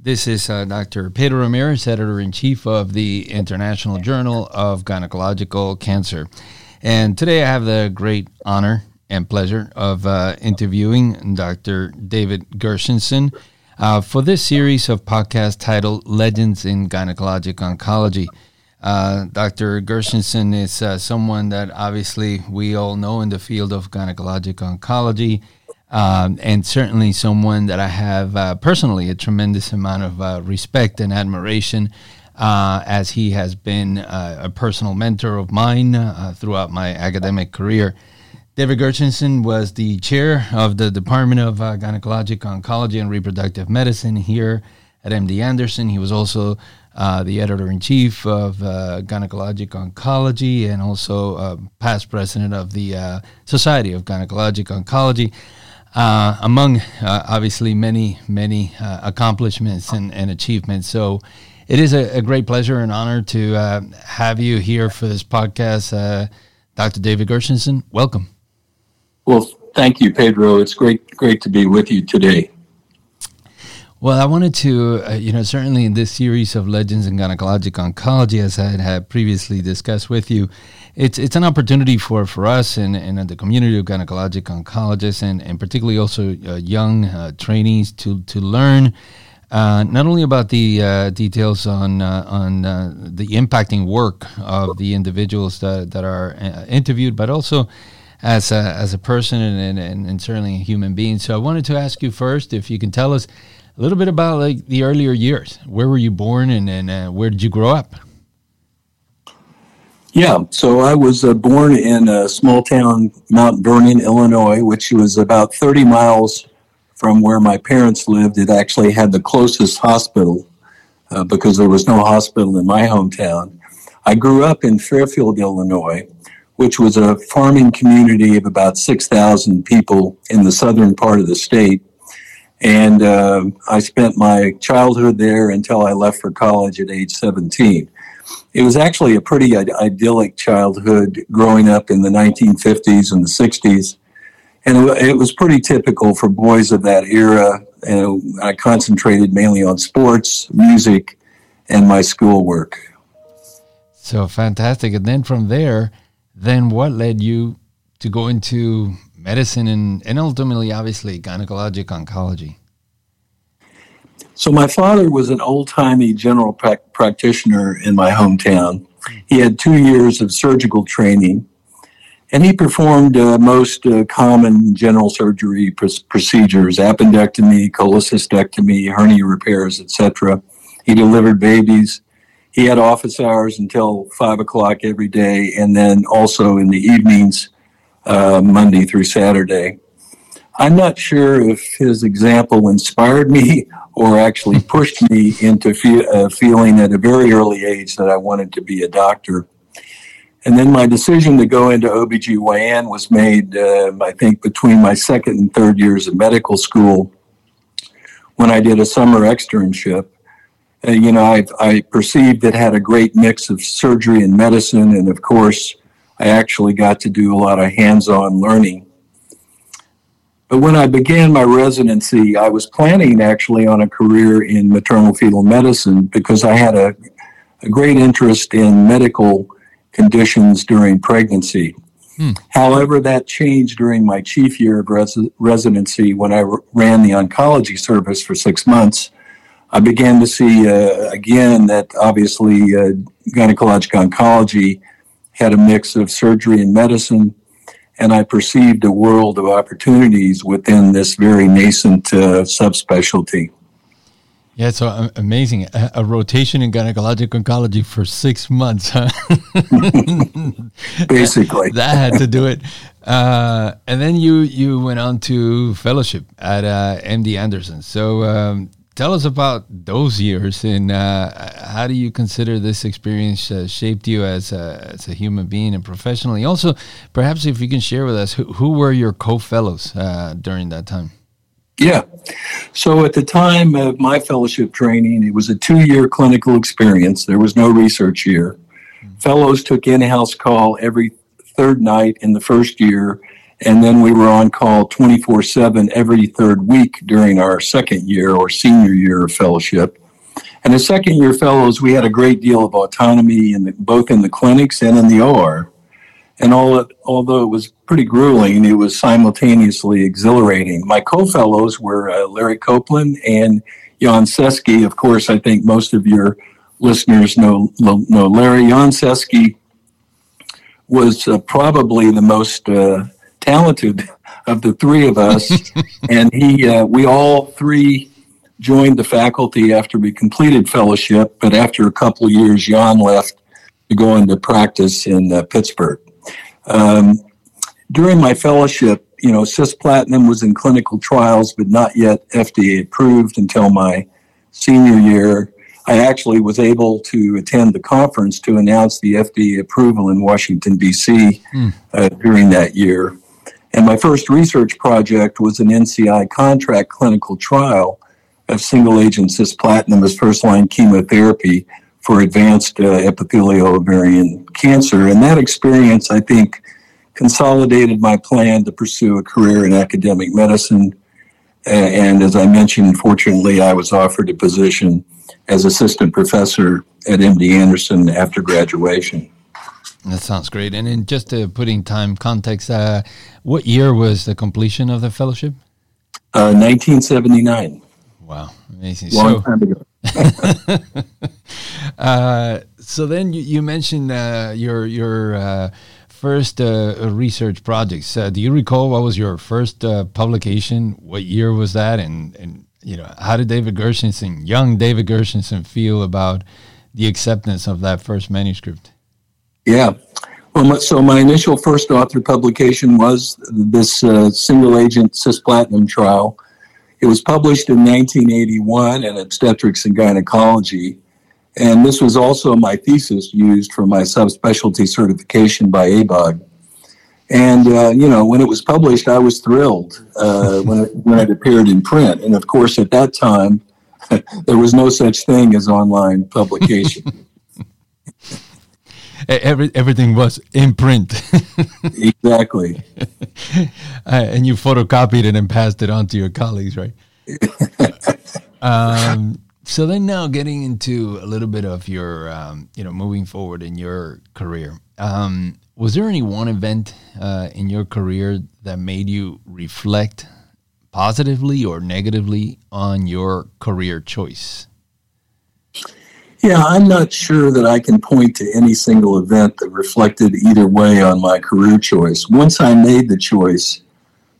This is uh, Dr. Pedro Ramirez, editor in chief of the International Journal of Gynecological Cancer. And today I have the great honor and pleasure of uh, interviewing Dr. David Gershenson uh, for this series of podcasts titled Legends in Gynecologic Oncology. Uh, Dr. Gershenson is uh, someone that obviously we all know in the field of gynecologic oncology, um, and certainly someone that I have uh, personally a tremendous amount of uh, respect and admiration, uh, as he has been uh, a personal mentor of mine throughout my academic career. David Gershenson was the chair of the Department of Gynecologic Oncology and Reproductive Medicine here at MD Anderson. He was also uh, the editor in chief of uh, Gynecologic Oncology, and also uh, past president of the uh, Society of Gynecologic Oncology. Uh, among uh, obviously many, many uh, accomplishments and, and, achievements. So it is a, a, great pleasure and honor to uh, have you here for this podcast. Dr. David Gershenson, welcome. Well, thank you, Pedro. It's great, great to be with you today. Well, I wanted to, uh, you know, certainly in this series of Legends in Gynecologic Oncology, as I had previously discussed with you, it's it's an opportunity for, for us and, and the community of gynecologic oncologists and, and particularly also uh, young uh, trainees to, to learn uh, not only about the uh, details on uh, on the impacting work of the individuals that, that are interviewed, but also as a, as a person and, and, and certainly a human being. So I wanted to ask you first if you can tell us a little bit about like the earlier years. Where were you born and, and uh, where did you grow up? Yeah, so I was uh, born in a small town, Mount Vernon, Illinois, which was about 30 miles from where my parents lived. It actually had the closest hospital uh, because there was no hospital in my hometown. I grew up in Fairfield, Illinois, which was a farming community of about 6,000 people in the southern part of the state. And uh, I spent my childhood there until I left for college at age 17. It was actually a pretty idyllic childhood growing up in the 1950s and the 60s. And it was pretty typical for boys of that era. And I concentrated mainly on sports, music, and my schoolwork. So fantastic. And then from there, then what led you to go into medicine and, and ultimately, obviously, gynecologic oncology? So, my father was an old timey general pra- practitioner in my hometown. He had two years of surgical training, and he performed uh, most uh, common general surgery pr- procedures appendectomy, cholecystectomy, hernia repairs, etc. He delivered babies. He had office hours until five o'clock every day, and then also in the evenings uh, Monday through Saturday. I'm not sure if his example inspired me or actually pushed me into fe- uh, feeling at a very early age that I wanted to be a doctor. And then my decision to go into OBGYN was made, uh, I think, between my second and third years of medical school when I did a summer externship. Uh, you know, I, I perceived it had a great mix of surgery and medicine, and of course, I actually got to do a lot of hands on learning. But when I began my residency, I was planning actually on a career in maternal fetal medicine because I had a, a great interest in medical conditions during pregnancy. Hmm. However, that changed during my chief year of res- residency when I r- ran the oncology service for six months. I began to see uh, again that obviously uh, gynecologic oncology had a mix of surgery and medicine, and I perceived a world of opportunities within this very nascent uh, subspecialty. Yeah, so uh, amazing. A, a, rotation in gynecologic oncology for six months, huh? Basically. that, that, had to do it. Uh, and then you, you went on to fellowship at uh, MD Anderson. So um, tell us about those years and uh, how do you consider this experience uh, shaped you as a, as a human being and professionally? Also perhaps if you can share with us who, who were your co-fellows uh, during that time? Yeah. So at the time of my fellowship training it was a two-year clinical experience. There was no research year. Mm-hmm. fellows took in-house call every third night in the first year And then we were on call 24 7 every third week during our second year or senior year of fellowship. And as second year fellows, we had a great deal of autonomy in the, both in the clinics and in the OR. And all it, although it was pretty grueling, it was simultaneously exhilarating. My co-fellows were uh, Larry Copeland and Jan Seski. Of course, I think most of your listeners know know Larry. Jan Seski was uh, probably the most uh, talented of the three of us, and he uh, we all three joined the faculty after we completed fellowship. But after a couple of years, Jan left to go into practice in uh, Pittsburgh. Um, during my fellowship, you know, cisplatin was in clinical trials, but not yet FDA approved until my senior year. I actually was able to attend the conference to announce the FDA approval in Washington, D.C. Mm. Uh, during that year. And my first research project was an NCI contract clinical trial of single agent cisplatin as first line chemotherapy for advanced uh, epithelial ovarian cancer. And that experience, I think, consolidated my plan to pursue a career in academic medicine. And as I mentioned, fortunately, I was offered a position as assistant professor at MD Anderson after graduation. That sounds great. And in just to putting time context, uh, what year was the completion of the fellowship? Uh, 1979. Wow, amazing! Long so, time ago. uh, so then you, you mentioned uh, your your uh, first uh, research projects. Uh, do you recall what was your first uh, publication? What year was that? And and you know how did David Gershenson, young David Gershenson, feel about the acceptance of that first manuscript? Yeah. Well, so my initial first author publication was this single agent cisplatin trial it was published in 1981 in Obstetrics and Gynecology. And this was also my thesis used for my subspecialty certification by ABOG. And, uh, you know, when it was published, I was thrilled uh, when, it, when it appeared in print. And of course, at that time, there was no such thing as online publication. Every, everything was in print. exactly. Uh, and you photocopied it and passed it on to your colleagues, right? um, so then now getting into a little bit of your, um, you know, moving forward in your career. Um, was there any one event uh, in your career that made you reflect positively or negatively on your career choice? Yeah, I'm not sure that I can point to any single event that reflected either way on my career choice. Once I made the choice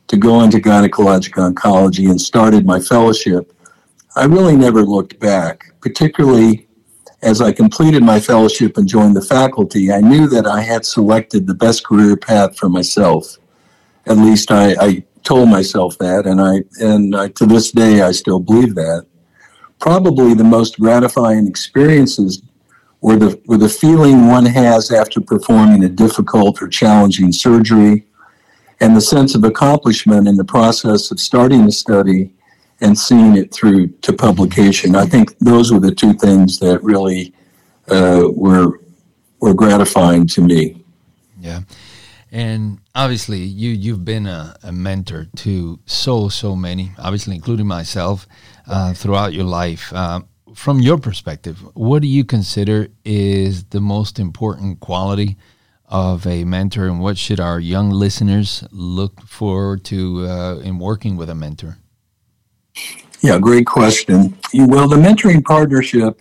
to go into gynecologic oncology and started my fellowship, I really never looked back, particularly as I completed my fellowship and joined the faculty. I knew that I had selected the best career path for myself. At least I, I told myself that, and I and I, to this day I still believe that probably the most gratifying experiences were the, were the feeling one has after performing a difficult or challenging surgery and the sense of accomplishment in the process of starting the study and seeing it through to publication. I think those were the two things that really uh, were were gratifying to me. Yeah, and obviously you you've been a, a mentor to so so many, obviously including myself uh, throughout your life. Uh, from your perspective, what do you consider is the most important quality of a mentor, and what should our young listeners look forward to uh, in working with a mentor? Yeah, great question. Well, the mentoring partnership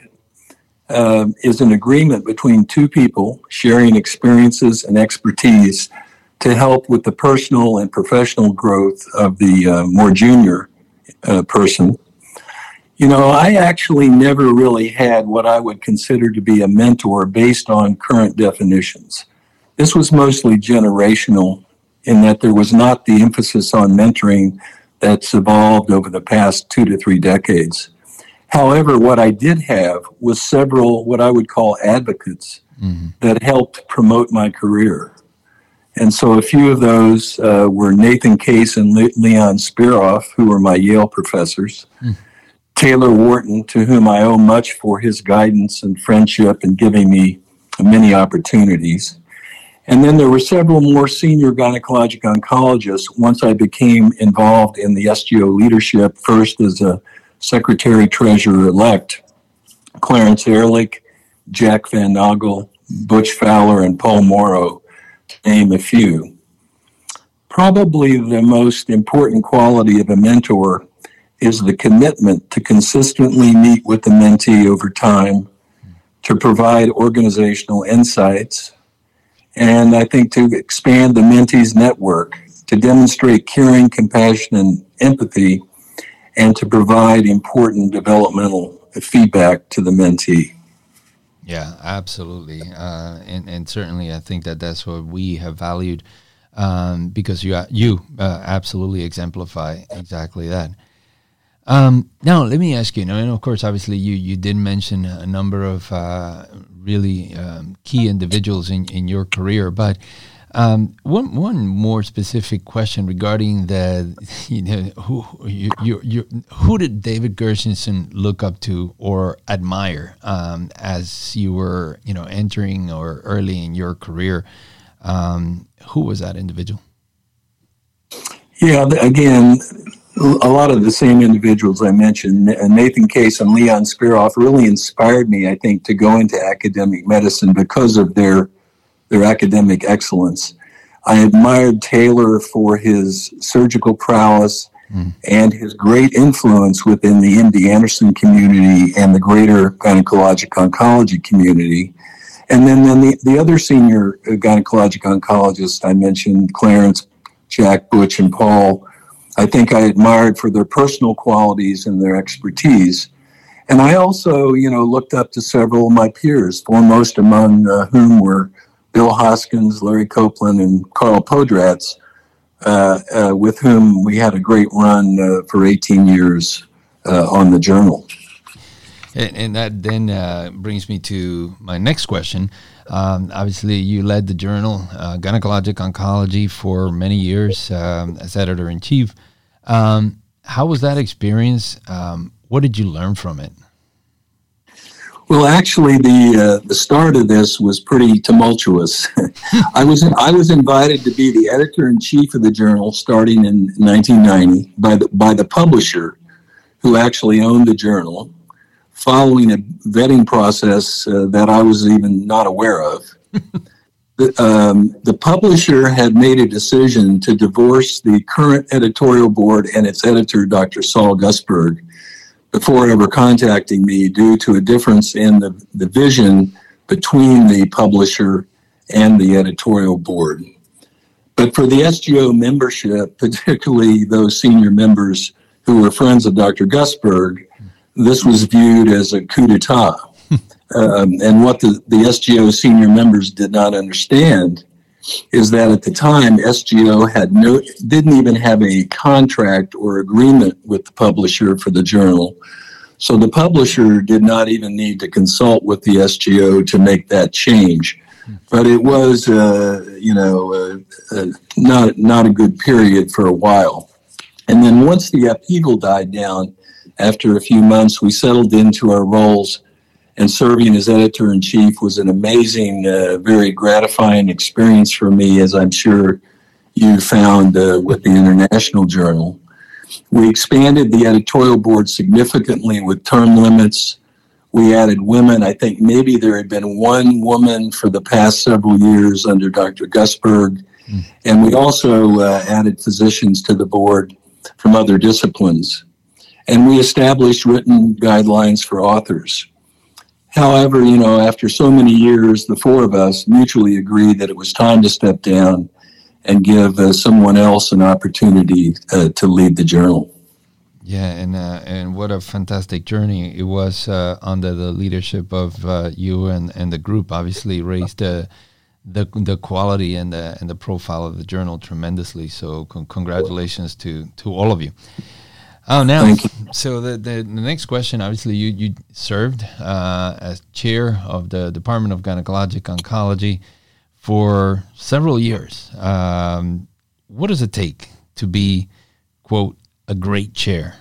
uh, is an agreement between two people sharing experiences and expertise to help with the personal and professional growth of the uh, more junior uh, person. You know, I actually never really had what I would consider to be a mentor based on current definitions. This was mostly generational in that there was not the emphasis on mentoring that's evolved over the past two to three decades. However, what I did have was several what I would call advocates mm-hmm. that helped promote my career. And so a few of those uh, were Nathan Kase and Le- Leon Speroff, who were my Yale professors. Mm. Taylor Wharton, to whom I owe much for his guidance and friendship and giving me many opportunities. And then there were several more senior gynecologic oncologists once I became involved in the SGO leadership, first as a secretary treasurer elect, Clarence Ehrlich, Jack Van Nagell, Butch Fowler, and Paul Morrow, name a few. Probably the most important quality of a mentor is the commitment to consistently meet with the mentee over time, to provide organizational insights, and I think to expand the mentee's network, to demonstrate caring, compassion, and empathy, and to provide important developmental feedback to the mentee. Yeah, absolutely, uh, and and certainly I think that that's what we have valued um, because you you uh, absolutely exemplify exactly that. Um, now, let me ask you. And of course, obviously, you you did mention a number of uh, really um, key individuals in, in your career, but um, one one more specific question regarding the you know who you, you, you who did David Gershenson look up to or admire um, as you were you know entering or early in your career? Um, who was that individual? Yeah, again, a lot of the same individuals I mentioned, Nathan Kase and Leon Speroff, really inspired me, I think, to go into academic medicine because of their their academic excellence. I admired Taylor for his surgical prowess mm. and his great influence within the MD Anderson community and the greater gynecologic oncology community. And then, then the, the other senior gynecologic oncologists I mentioned, Clarence, Jack, Butch, and Paul, I think I admired for their personal qualities and their expertise. And I also, you know, looked up to several of my peers, foremost among uh, whom were Bill Hoskins, Larry Copeland, and Karl Podratz, uh, uh, with whom we had a great run uh, for 18 years uh, on the journal. And, and that then uh, brings me to my next question. Um, obviously, you led the journal, Gynecologic Oncology, for many years um, as editor in chief. Um, how was that experience? Um, what did you learn from it? Well, actually, the uh, the start of this was pretty tumultuous. I was I was invited to be the editor in chief of the journal starting in 1990 by the by the publisher, who actually owned the journal, following a vetting process uh, that I was even not aware of. the, um, the publisher had made a decision to divorce the current editorial board and its editor, Dr. Saul Gusberg, before ever contacting me due to a difference in the, the vision between the publisher and the editorial board. But for the SGO membership, particularly those senior members who were friends of Dr. Gusberg, this was viewed as a coup d'etat. Um, and what the, the SGO senior members did not understand is that at the time SGO had no didn't even have a contract or agreement with the publisher for the journal. So the publisher did not even need to consult with the SGO to make that change. But it was, uh, you know, uh, uh, not not a good period for a while. And then once the upheaval died down, after a few months, we settled into our roles and serving as editor in chief was an amazing, uh, very gratifying experience for me, as I'm sure you found uh, with the International Journal. We expanded the editorial board significantly with term limits. We added women. I think maybe there had been one woman for the past several years under Dr. Gusberg. Mm. And we also uh, added physicians to the board from other disciplines. And we established written guidelines for authors. However, you know, after so many years, the four of us mutually agreed that it was time to step down and give uh, someone else an opportunity uh, to lead the journal. Yeah, and uh, and what a fantastic journey it was uh, under the leadership of uh, you and, and the group. Obviously, raised the the the quality and the and the profile of the journal tremendously. So, con- congratulations to to all of you. Oh, now, so the, the, the next question, obviously, you, you served uh, as chair of the Department of Gynecologic Oncology for several years. Um, what does it take to be, quote, a great chair?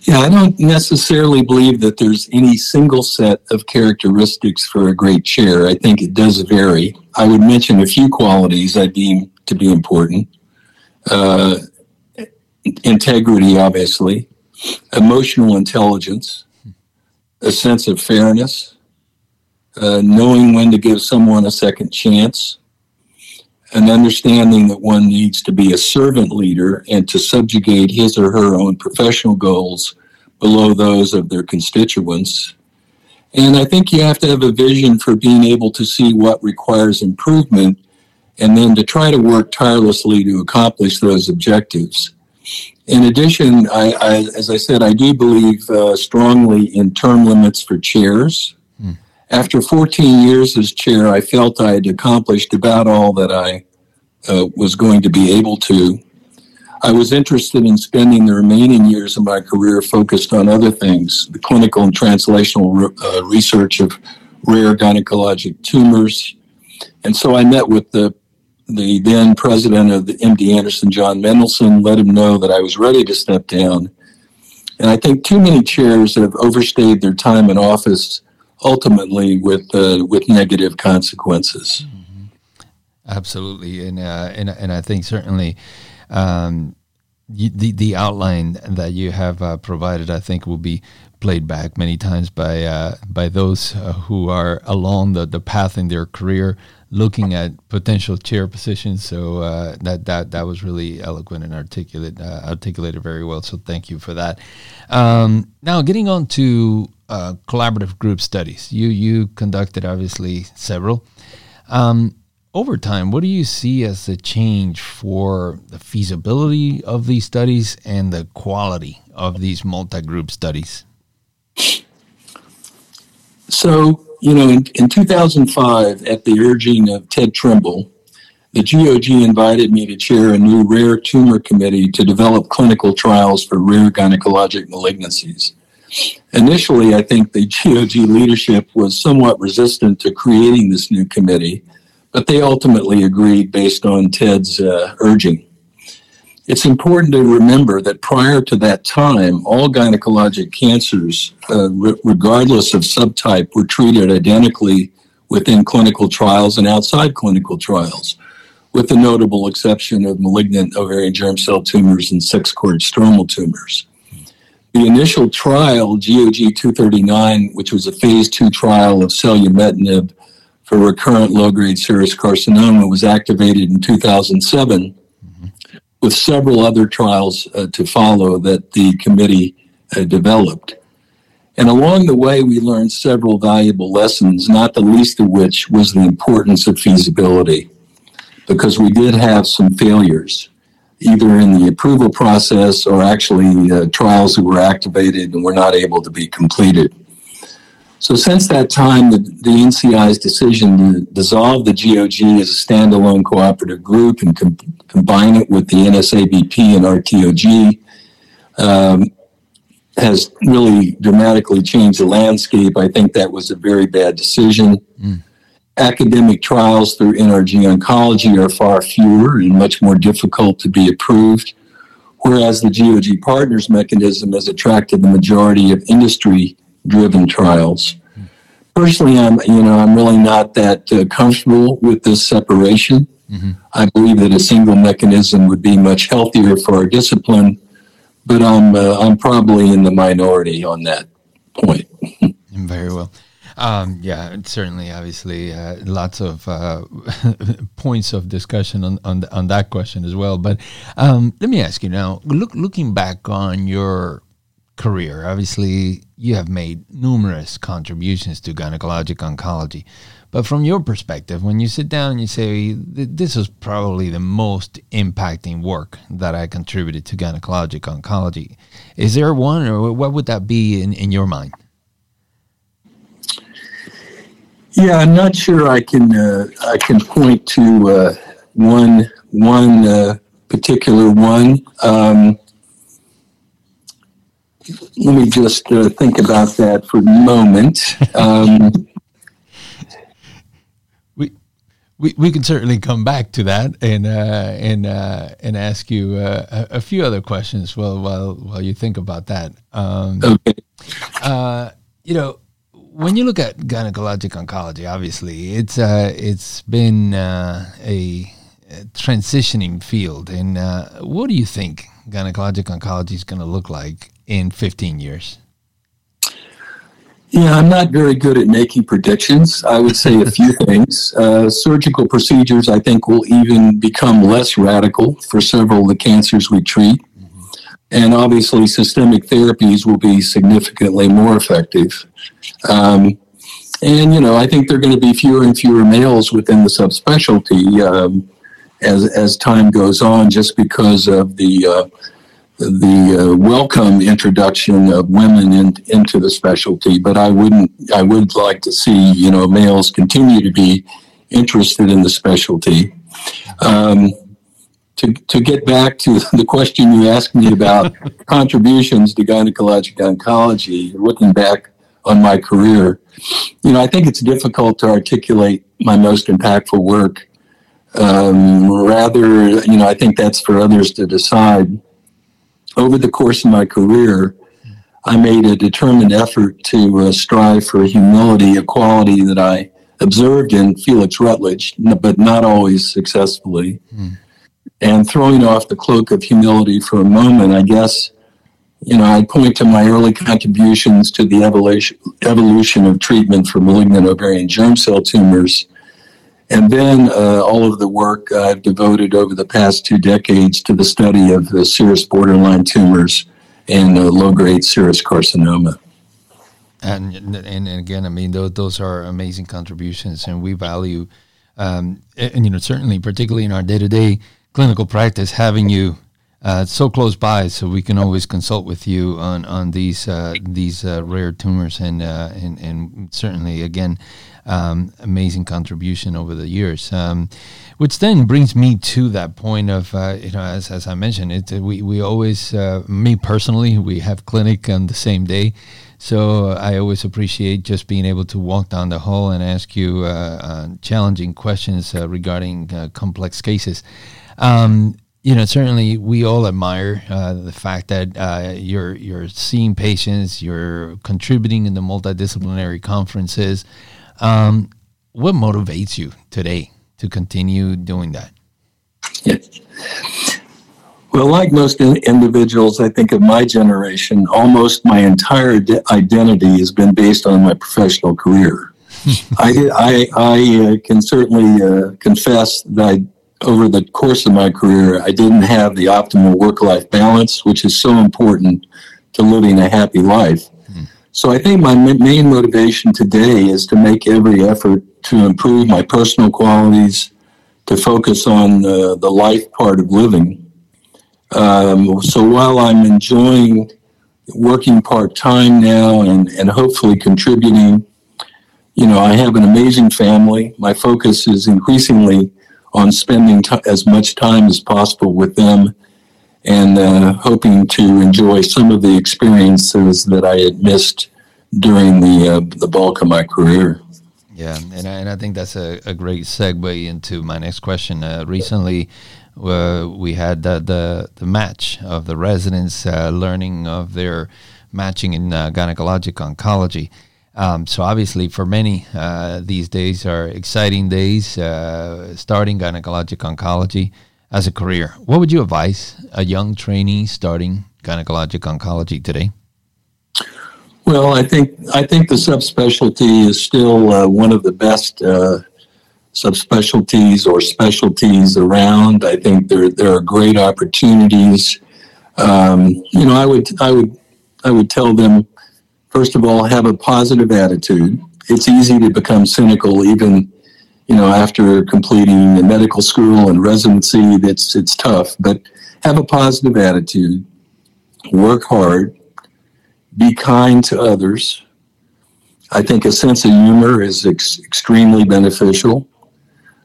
Yeah, I don't necessarily believe that there's any single set of characteristics for a great chair. I think it does vary. I would mention a few qualities I deem to be important. Uh, integrity, obviously, emotional intelligence, a sense of fairness, uh, knowing when to give someone a second chance, an understanding that one needs to be a servant leader and to subjugate his or her own professional goals below those of their constituents. And I think you have to have a vision for being able to see what requires improvement and then to try to work tirelessly to accomplish those objectives. In addition, I, I, as I said, I do believe uh, strongly in term limits for chairs. Mm. After 14 years as chair, I felt I had accomplished about all that I uh, was going to be able to. I was interested in spending the remaining years of my career focused on other things the clinical and translational uh, research of rare gynecologic tumors. And so I met with the the then president of the MD Anderson, John Mendelsohn, let him know that I was ready to step down. And I think too many chairs have overstayed their time in office, ultimately with uh, with negative consequences. Mm-hmm. Absolutely, and uh, and and I think certainly. Um, the the outline that you have uh, provided, I think, will be played back many times by uh, by those uh, who are along the, the path in their career looking at potential chair positions. So uh, that that that was really eloquent and articulate, uh, articulated very well. So thank you for that. Um, now, getting on to uh, collaborative group studies, you you conducted obviously several. Um, over time, what do you see as the change for the feasibility of these studies and the quality of these multi-group studies? So you know, in, in 2005, at the urging of Ted Trimble, the GOG invited me to chair a new rare tumor committee to develop clinical trials for rare gynecologic malignancies. Initially, I think the GOG leadership was somewhat resistant to creating this new committee, but they ultimately agreed based on Ted's uh, urging. It's important to remember that prior to that time, all gynecologic cancers, uh, re- regardless of subtype, were treated identically within clinical trials and outside clinical trials, with the notable exception of malignant ovarian germ cell tumors and sex cord stromal tumors. The initial trial, GOG 239, which was a phase two trial of selumetinib for recurrent low grade serous carcinoma, was activated in 2007 with several other trials uh, to follow that the committee uh, developed. And along the way, we learned several valuable lessons, not the least of which was the importance of feasibility, because we did have some failures, either in the approval process or actually uh, trials that were activated and were not able to be completed. So since that time, the, the NCI's decision to dissolve the GOG as a standalone cooperative group and com- combine it with the NSABP and RTOG um, has really dramatically changed the landscape. I think that was a very bad decision. Mm. Academic trials through NRG oncology are far fewer and much more difficult to be approved, whereas the GOG partners mechanism has attracted the majority of industry driven trials. Personally, I'm you know I'm really not that uh, comfortable with this separation. Mm-hmm. I believe that a single mechanism would be much healthier for our discipline, but I'm uh, I'm probably in the minority on that point. Very well. Um, yeah, certainly, obviously, uh, lots of uh, points of discussion on, on, on that question as well. But um, let me ask you now: look, looking back on your career. Obviously, you have made numerous contributions to gynecologic oncology. But from your perspective, when you sit down and you say, this is probably the most impacting work that I contributed to gynecologic oncology, is there one or what would that be in, in your mind? Yeah, I'm not sure I can uh, I can point to uh, one one uh, particular one. Um, let me just uh, think about that for a moment. Um, we we, we can certainly come back to that and uh, and uh, and ask you uh, a, a, few other questions while while while you think about that. Um, okay. Uh, you know, when you look at gynecologic oncology, obviously it's uh, it's been uh, a, a, transitioning field. And what do you think gynecologic oncology is going to look like in 15 years? Yeah, I'm not very good at making predictions. I would say a few things. Uh, surgical procedures, I think, will even become less radical for several of the cancers we treat. And obviously, systemic therapies will be significantly more effective. Um, and, you know, I think there are going to be fewer and fewer males within the subspecialty um, as, as time goes on, just because of the uh, the uh, welcome introduction of women in, into the specialty, but I wouldn't. I would like to see you know males continue to be interested in the specialty. Um, to, to get back to the question you asked me about contributions to gynecologic oncology, looking back on my career, you know, I think it's difficult to articulate my most impactful work. Um, rather, you know, I think that's for others to decide over the course of my career, I made a determined effort to uh, strive for humility, a quality that I observed in Felix Rutledge, but not always successfully. Mm. And throwing off the cloak of humility for a moment, I guess, you know, I'd point to my early contributions to the evolution, evolution of treatment for malignant ovarian germ cell tumors and then uh, all of the work I've devoted over the past two decades to the study of the serous borderline tumors and uh, low grade serous carcinoma. And, and, again, I mean, those, those are amazing contributions, and we value, um, and, you know, certainly, particularly in our day to day clinical practice, having you uh, so close by, so we can always consult with you on on these uh, these uh, rare tumors, and, uh, and and certainly again, um, amazing contribution over the years. Um, which then brings me to that point of uh, you know, as, as I mentioned, it we we always uh, me personally we have clinic on the same day. So I always appreciate just being able to walk down the hall and ask you challenging questions regarding complex cases. Um, you know, certainly we all admire uh, the fact that uh, you're you're seeing patients, you're contributing in the multidisciplinary conferences. Um, what motivates you today to continue doing that? Yes. Well, like most in- individuals, I think of my generation, almost my entire de- identity has been based on my professional career. I, I, I uh, can certainly uh, confess that I over the course of my career, I didn't have the optimal work life balance, which is so important to living a happy life. Mm. So I think my main motivation today is to make every effort to improve my personal qualities, to focus on uh, the life part of living. Um, so while I'm enjoying working part time now and, and hopefully contributing, you know, I have an amazing family. My focus is increasingly on spending t- as much time as possible with them and uh, hoping to enjoy some of the experiences that I had missed during the uh, the bulk of my career. Yeah, and I, and I think that's a, a great segue into my next question. Uh, recently, uh, we had the, the, the match of the residents uh, learning of their matching in uh, gynecologic oncology. Um, so obviously, for many, uh, these days are exciting days. Uh, starting gynecologic oncology as a career, what would you advise a young trainee starting gynecologic oncology today? Well, I think I think the subspecialty is still uh, one of the best uh, subspecialties or specialties around. I think there there are great opportunities. Um, you know, I would I would I would tell them first of all, have a positive attitude. It's easy to become cynical even, you know, after completing medical school and residency. It's, it's tough, but have a positive attitude, work hard, be kind to others. I think a sense of humor is ex- extremely beneficial.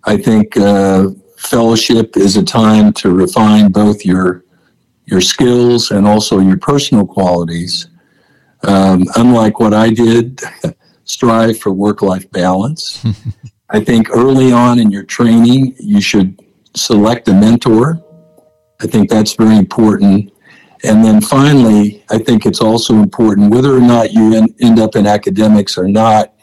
I think uh, fellowship is a time to refine both your your skills and also your personal qualities. Um, unlike what I did, strive for work life balance. I think early on in your training, you should select a mentor. I think that's very important. And then finally, I think it's also important, whether or not you end up in academics or not,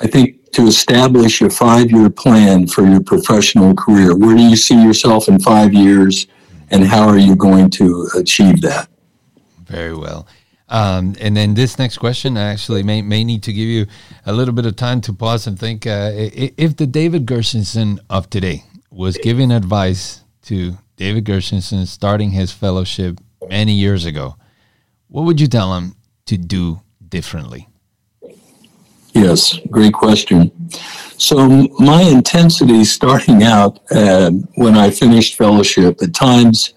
I think to establish a five year plan for your professional career. Where do you see yourself in five years, and how are you going to achieve that? Very well. Um, and then this next question, I actually may, may need to give you a little bit of time to pause and think. Uh, if the David Gershenson of today was giving advice to David Gershenson starting his fellowship many years ago, what would you tell him to do differently? Yes, great question. So, my intensity starting out uh, when I finished fellowship at times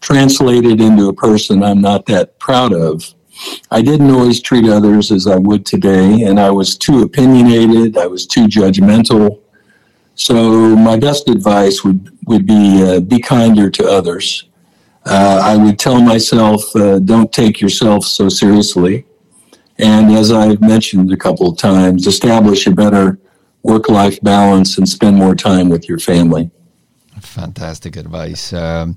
translated into a person I'm not that proud of. I didn't always treat others as I would today, and I was too opinionated, I was too judgmental. So, my best advice would, would be uh, be kinder to others. Uh, I would tell myself, uh, don't take yourself so seriously. And as I've mentioned a couple of times, establish a better work life balance and spend more time with your family. Fantastic advice. Um,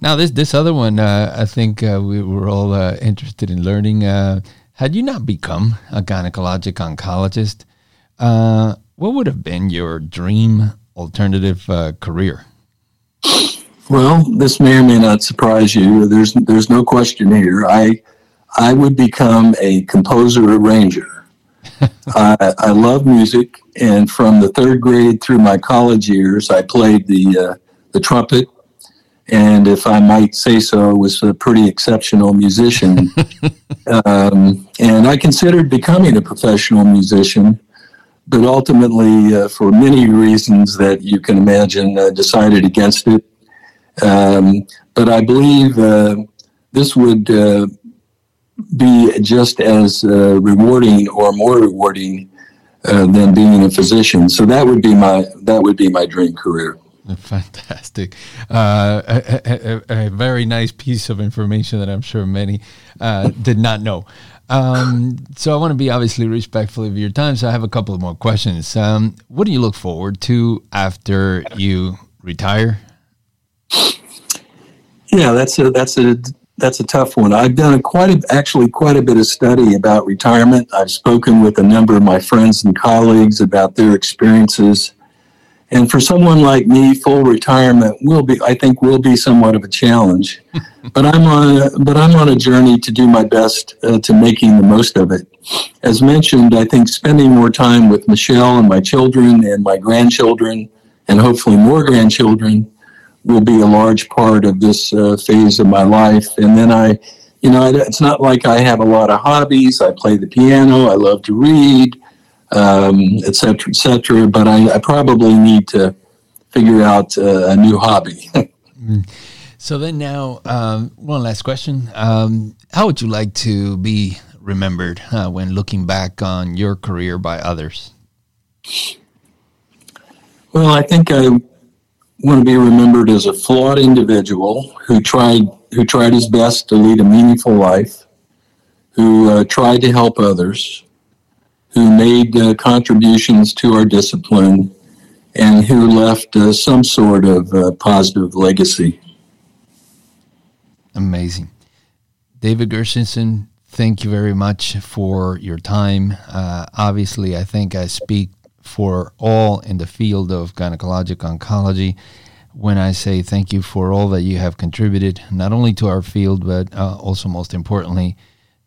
now, this this other one, uh, I think uh, we were all uh, interested in learning. Uh, had you not become a gynecologic oncologist, uh, what would have been your dream alternative uh, career? Well, this may or may not surprise you. There's there's no question here. I I would become a composer arranger. I, I love music, and from the third grade through my college years, I played the the trumpet and if I might say so, was a pretty exceptional musician. um, and I considered becoming a professional musician, but ultimately, uh, for many reasons that you can imagine, uh, decided against it. Um, but I believe uh, this would uh, be just as uh, rewarding or more rewarding uh, than being a physician. So that would be my that would be my dream career. Fantastic. Uh, a, a, a, very nice piece of information that I'm sure many uh, did not know. Um, so I want to be obviously respectful of your time. So I have a couple of more questions. Um, what do you look forward to after you retire? Yeah, that's a that's a that's a tough one. I've done quite a, actually quite a bit of study about retirement. I've spoken with a number of my friends and colleagues about their experiences and for someone like me, full retirement will be, I think, will be somewhat of a challenge. but I'm on, a, but I'm on a journey to do my best uh, to making the most of it. As mentioned, I think spending more time with Michelle and my children and my grandchildren, and hopefully more grandchildren, will be a large part of this uh, phase of my life. And then I, you know, it's not like I have a lot of hobbies. I play the piano. I love to read um, et cetera, et cetera. But I, I probably need to figure out uh, a new hobby. Mm. so then now, um, one last question. Um, how would you like to be remembered uh, when looking back on your career by others? Well, I think I want to be remembered as a flawed individual who tried who tried his best to lead a meaningful life, who uh, tried to help others, who made uh, contributions to our discipline and who left uh, some sort of uh, positive legacy. Amazing. David Gershenson, thank you very much for your time. Uh, obviously, I think I speak for all in the field of gynecologic oncology when I say thank you for all that you have contributed, not only to our field, but uh, also most importantly,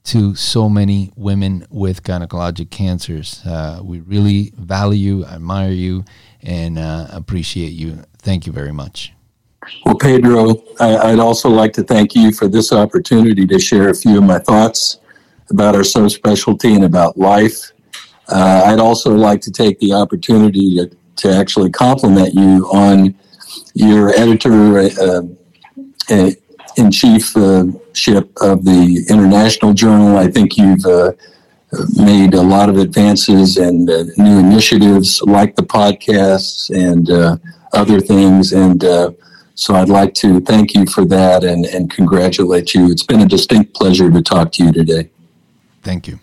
to so many women with gynecologic cancers. Uh, we really value, admire you, and uh, appreciate you. Thank you very much. Well, Pedro, I, would also like to thank you for this opportunity to share a few of my thoughts about our subspecialty and about life. Uh, I'd also like to take the opportunity to, to actually compliment you on your editor uh, uh, of the International Journal. I think you've uh, made a lot of advances and uh, new initiatives like the podcasts and uh, other things. And uh, so I'd like to thank you for that and, and congratulate you. It's been a distinct pleasure to talk to you today. Thank you.